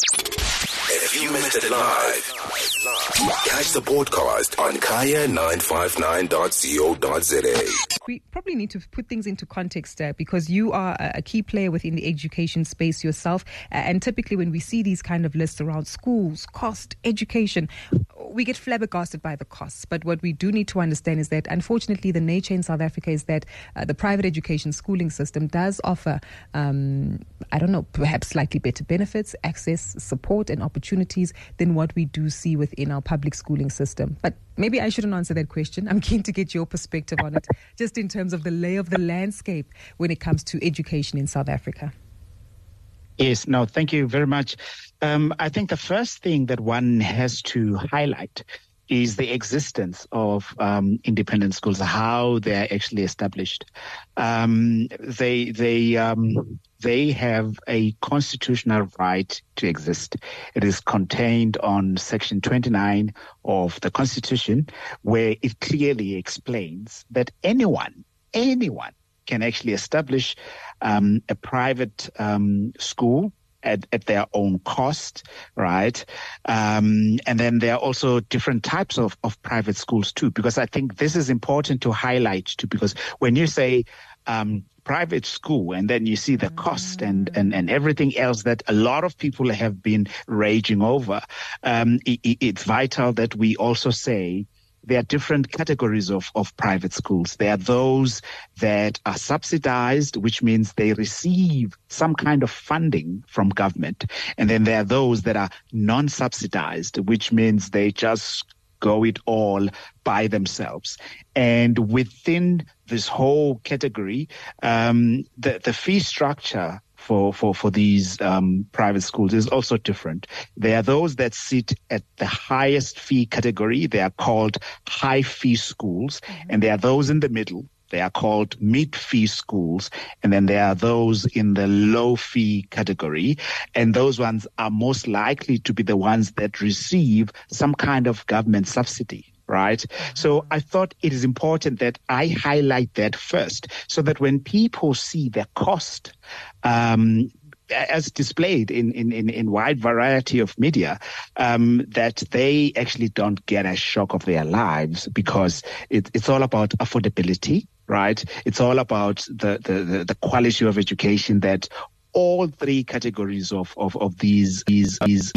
If you missed it live, catch the podcast on kaya959.co.za. We probably need to put things into context uh, because you are a a key player within the education space yourself. Uh, and typically, when we see these kind of lists around schools, cost, education, we get flabbergasted by the costs. But what we do need to understand is that, unfortunately, the nature in South Africa is that uh, the private education schooling system does offer, um, I don't know, perhaps slightly better benefits, access, support, and opportunities than what we do see within our public schooling system. But maybe I shouldn't answer that question. I'm keen to get your perspective on it, just in terms of the lay of the landscape when it comes to education in South Africa. Yes, no, thank you very much. Um, I think the first thing that one has to highlight is the existence of um, independent schools, how they're actually established. Um, they they um, they have a constitutional right to exist. It is contained on Section 29 of the Constitution, where it clearly explains that anyone, anyone can actually establish um, a private um, school at, at their own cost, right? Um, and then there are also different types of, of private schools too, because I think this is important to highlight too, because when you say um, private school and then you see the cost and, and, and everything else that a lot of people have been raging over, um, it, it's vital that we also say there are different categories of, of private schools. There are those that are subsidized, which means they receive some kind of funding from government. And then there are those that are non-subsidized, which means they just go it all by themselves. And within this whole category, um, the, the fee structure for, for, for these um, private schools is also different. There are those that sit at the highest fee category. They are called high fee schools. And there are those in the middle. They are called mid fee schools. And then there are those in the low fee category. And those ones are most likely to be the ones that receive some kind of government subsidy right? So I thought it is important that I highlight that first so that when people see the cost, um, as displayed in, in, in, in wide variety of media, um, that they actually don't get a shock of their lives because it, it's all about affordability, right? It's all about the, the, the, the quality of education that all three categories of, of, of these, these, these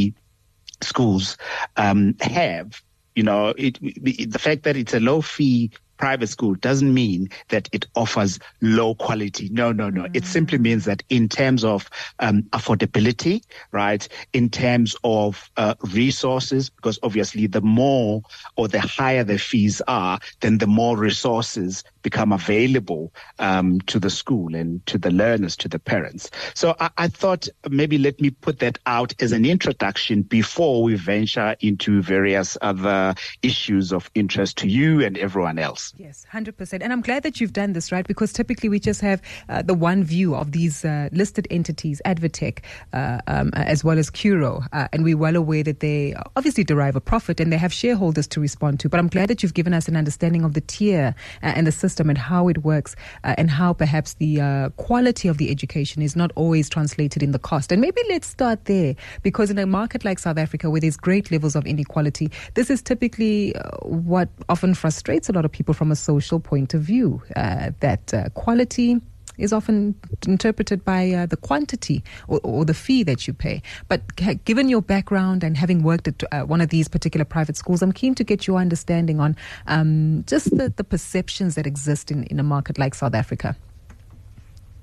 schools um, have you know, it, the fact that it's a low fee private school doesn't mean that it offers low quality. No, no, no. It simply means that in terms of um, affordability, right, in terms of uh, resources, because obviously the more or the higher the fees are, then the more resources become available um, to the school and to the learners, to the parents. So I, I thought maybe let me put that out as an introduction before we venture into various other issues of interest to you and everyone else. Yes, 100%. And I'm glad that you've done this, right? Because typically we just have uh, the one view of these uh, listed entities, ADvTECH, uh, um, as well as Curro. Uh, and we're well aware that they obviously derive a profit and they have shareholders to respond to. But I'm glad that you've given us an understanding of the tier uh, and the system and how it works uh, and how perhaps the quality of the education is not always translated in the cost. And maybe let's start there because in a market like South Africa where there's great levels of inequality, this is typically what often frustrates a lot of people from a social point of view. Uh, that uh, quality is often interpreted by uh, the quantity or, or, the fee that you pay. But given your background and having worked at uh, one of these particular private schools, I'm keen to get your understanding on um, just the, the perceptions that exist in, in a market like South Africa.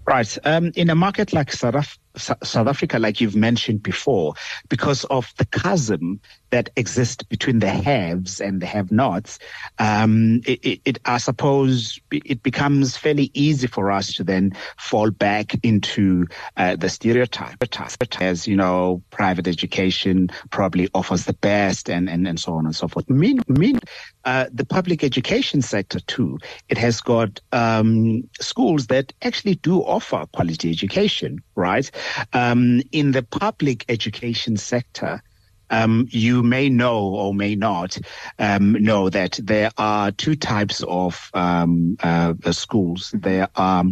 Right. Um, in a market like South, South Africa, like you've mentioned before, because of the chasm that exists between the haves and the have-nots, um, it, it, it, I suppose it becomes fairly easy for us to then fall back into uh, the stereotype as, you know, private education probably offers the best and, and, and so on and so forth. Mean, mean, uh, the public education sector too, it has got um, schools that actually do offer quality education, right? Um, in the public education sector, um, you may know or may not um, know that there are two types of um, uh, schools. There are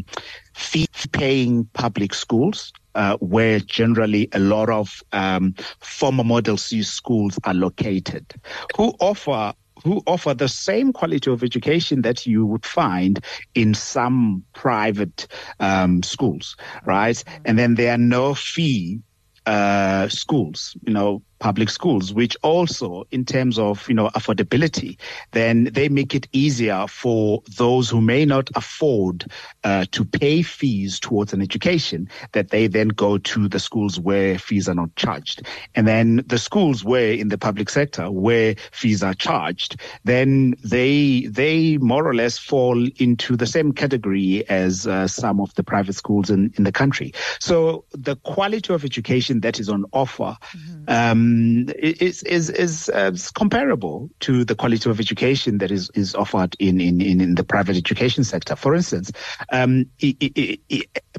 fee-paying public schools, uh, where generally a lot of um, former Model C schools are located, who offer who offer the same quality of education that you would find in some private um, schools, right? And then there are no fee uh, schools, you know, public schools, which also, in terms of you know affordability, then they make it easier for those who may not afford uh, to pay fees towards an education that they then go to the schools where fees are not charged, and then the schools where in the public sector where fees are charged, then they they more or less fall into the same category as uh, some of the private schools in in the country. So the quality of education that is on offer. Mm-hmm. Um, um, is is is, uh, comparable to the quality of education that is is offered in in, in the private education sector. For instance, um,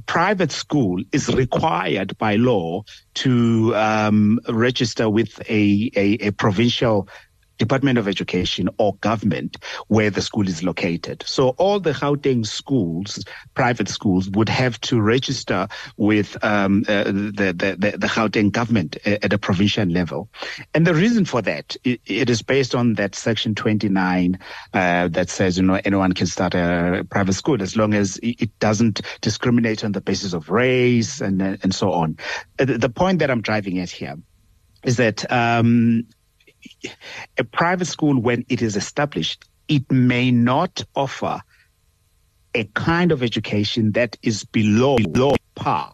private school is required by law to um, register with a, a, a provincial Department of Education or government where the school is located. So all the Gauteng schools, private schools, would have to register with um, uh, the, the, the, Gauteng government at a provincial level. And the reason for that, it, it is based on that section 29 uh, that says, you know, anyone can start a private school as long as it doesn't discriminate on the basis of race and, and so on. The point that I'm driving at here is that um, a private school, when it is established, it may not offer a kind of education that is below, below par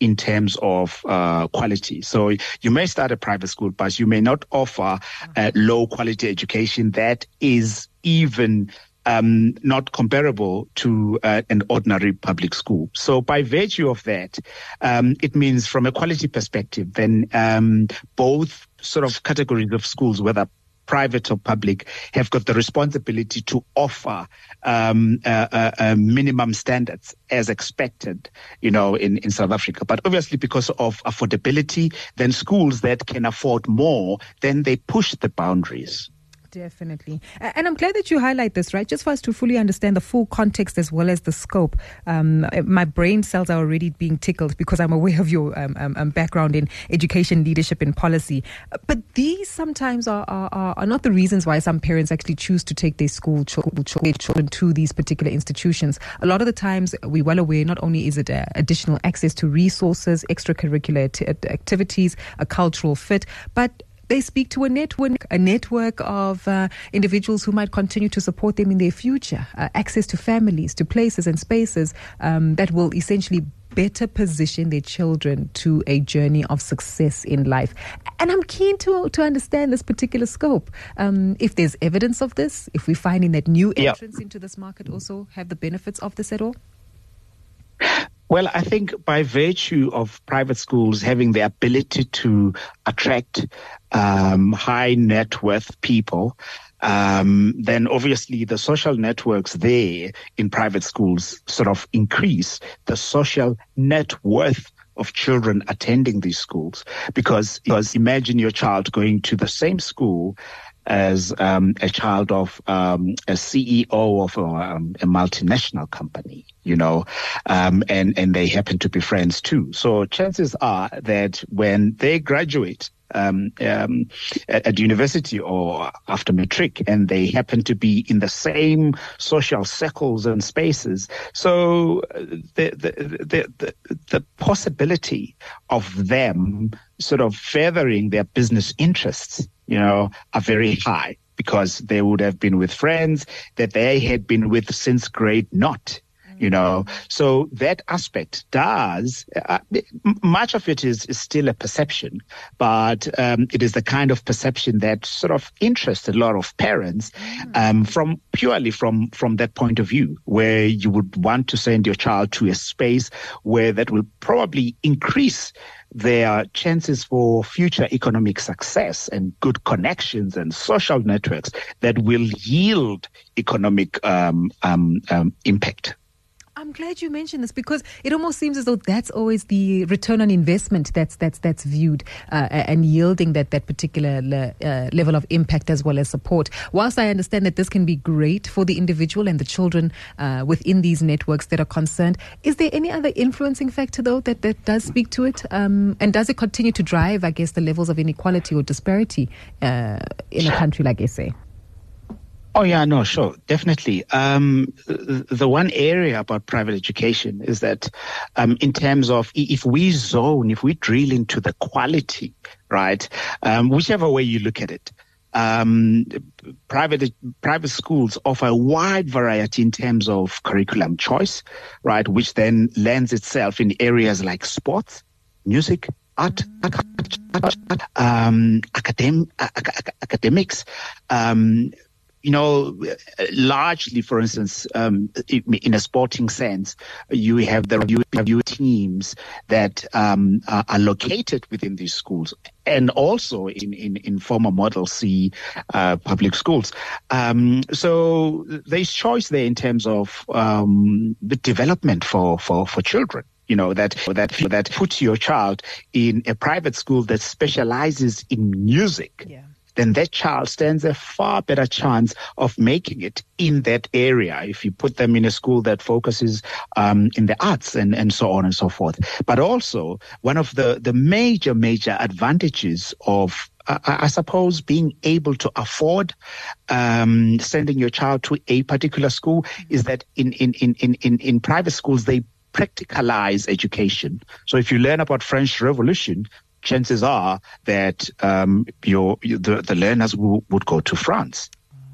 in terms of uh, quality. So you may start a private school, but you may not offer a low quality education that is even um, not comparable to uh, an ordinary public school. So by virtue of that, um, it means from a quality perspective, then um, both sort of categories of schools, whether private or public, have got the responsibility to offer um, uh, uh, minimum standards as expected, you know, in, in South Africa. But obviously, because of affordability, then schools that can afford more, then they push the boundaries. Definitely. And I'm glad that you highlight this, right? Just for us to fully understand the full context as well as the scope. Um, my brain cells are already being tickled because I'm aware of your um, um, um background in education, leadership, and policy. But these sometimes are, are, are not the reasons why some parents actually choose to take their school children to these particular institutions. A lot of the times, we're well aware not only is it uh, additional access to resources, extracurricular t- activities, a cultural fit, but they speak to a network, a network of uh, individuals who might continue to support them in their future, uh, access to families, to places and spaces um, that will essentially better position their children to a journey of success in life. And I'm keen to to understand this particular scope. Um, if there's evidence of this, if we're finding that new entrants into this market also have the benefits of this at all. Well, I think by virtue of private schools having the ability to attract um, high net worth people, um, then obviously the social networks there in private schools sort of increase the social net worth of children attending these schools. Because, because imagine your child going to the same school as um, a child of um, a CEO of a, um, a, multinational company, you know, um, and and they happen to be friends too. So chances are that when they graduate um, um, at, at, university or after matric, and they happen to be in the same social circles and spaces. So uh, the the the, the, the possibility of them sort of furthering their business interests you know, are very high because they would have been with friends that they had been with since grade not you know. So that aspect does uh, much of it is, is still a perception but um, it is the kind of perception that sort of interests a lot of parents um, from purely from from that point of view where you would want to send your child to a space where that will probably increase their chances for future economic success and good connections and social networks that will yield economic um, um, um, impact. I'm glad you mentioned this because it almost seems as though that's always the return on investment that's that's that's viewed uh, and yielding that that particular le- uh, level of impact as well as support. Whilst I understand that this can be great for the individual and the children uh, within these networks that are concerned, is there any other influencing factor though that that does speak to it? Um, and does it continue to drive, I guess, the levels of inequality or disparity uh, in a country like SA? Oh yeah, no, sure, definitely. Um, the one area about private education is that, um, in terms of if we zone, if we drill into the quality, right, um, whichever way you look at it, um, private private schools offer a wide variety in terms of curriculum choice, right, which then lends itself in areas like sports, music, art, um, academ- academics, um, you know, largely, for instance, um, in a sporting sense, you have the your teams that um, are, are, located within these schools, and also in in, in former Model C uh, public schools. Um, so there's choice there in terms of um, the development for for for children you know that that that puts your child in a private school that specializes in music yeah then that child stands a far better chance of making it in that area if you put them in a school that focuses um, in the arts and, and so on and so forth. But also, one of the, the major, major advantages of I suppose being able to afford um, sending your child to a particular school is that in, in, in, in, in private schools, they practicalize education. So if you learn about French Revolution, chances are that um, your, the, the learners will, would go to France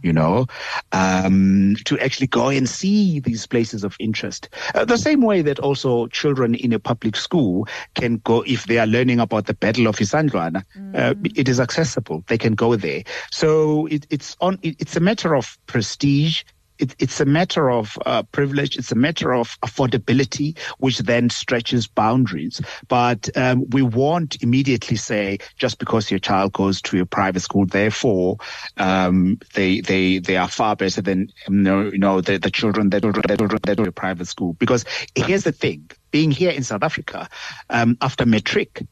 you know, um, to actually go and see these places of interest. Uh, the same way that also children in a public school can go, if they are learning about the Battle of Isandlwana, mm. uh, it is accessible. They can go there. So it, it's on, it, it's a matter of prestige it, it's a matter of uh, privilege. It's a matter of affordability, which then stretches boundaries. But um, we won't immediately say just because your child goes to a private school, therefore um, they they they are far better than you know, the, the children that that that go to a private school. Because here's the thing: being here in South Africa um, after matric,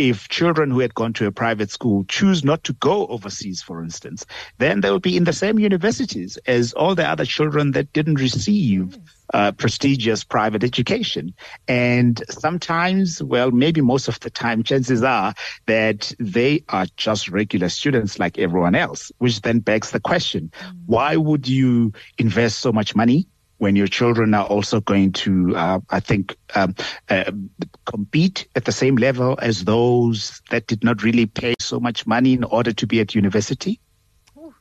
if children who had gone to a private school choose not to go overseas, for instance, then they will be in the same universities as all the other children that didn't receive uh, prestigious private education. And sometimes, well, maybe most of the time, chances are that they are just regular students like everyone else, which then begs the question, mm. why would you invest so much money when your children are also going to, uh, I think, um, uh, compete at the same level as those that did not really pay so much money in order to be at university?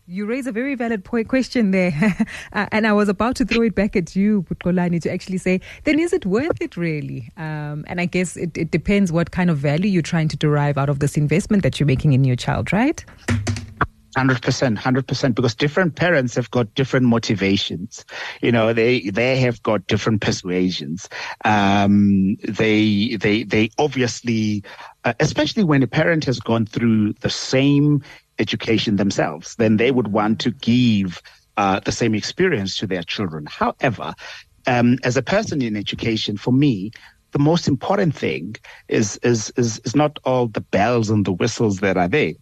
You raise a very valid point question there. uh, and I was about to throw it back at you, Putkolani, to actually say, then is it worth it really? Um, and I guess it, it depends what kind of value you're trying to derive out of this investment that you're making in your child, right? Hundred percent, hundred percent, because different parents have got different motivations. You know, they they have got different persuasions. Um, they they they obviously, uh, especially when a parent has gone through the same education themselves, then they would want to give uh, the same experience to their children. However, um, as a person in education, for me, the most important thing is, is is is not all the bells and the whistles that are there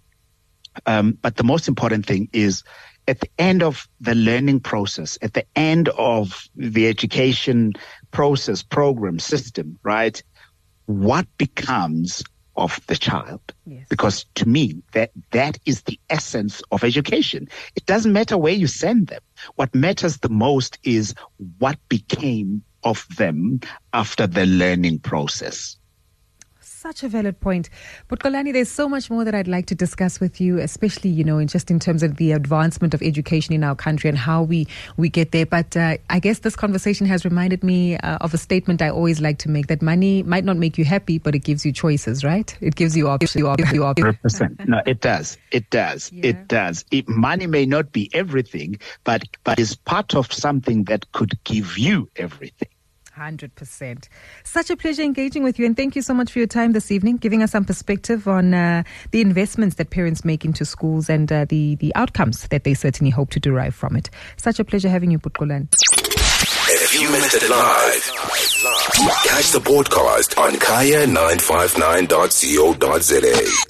um, but the most important thing is at the end of the learning process, at the end of the education process, program, system, right? What becomes of the child? Yes. Because to me, that, that is the essence of education. It doesn't matter where you send them. What matters the most is what became of them after the learning process such a valid point. But Xolani, there's so much more that I'd like to discuss with you, especially, you know, in just in terms of the advancement of education in our country and how we, we get there. But uh, I guess this conversation has reminded me uh, of a statement I always like to make that money might not make you happy, but it gives you choices, right? It gives you options. You options. 100%. No, it does. It does. Yeah. It does. It, money may not be everything, but, but is part of something that could give you everything. 100%. Such a pleasure engaging with you. And thank you so much for your time this evening, giving us some perspective on uh, the investments that parents make into schools and uh, the, the outcomes that they certainly hope to derive from it. Such a pleasure having you, Putkolan. if you missed it live. Catch the broadcast on kaya959.co.za.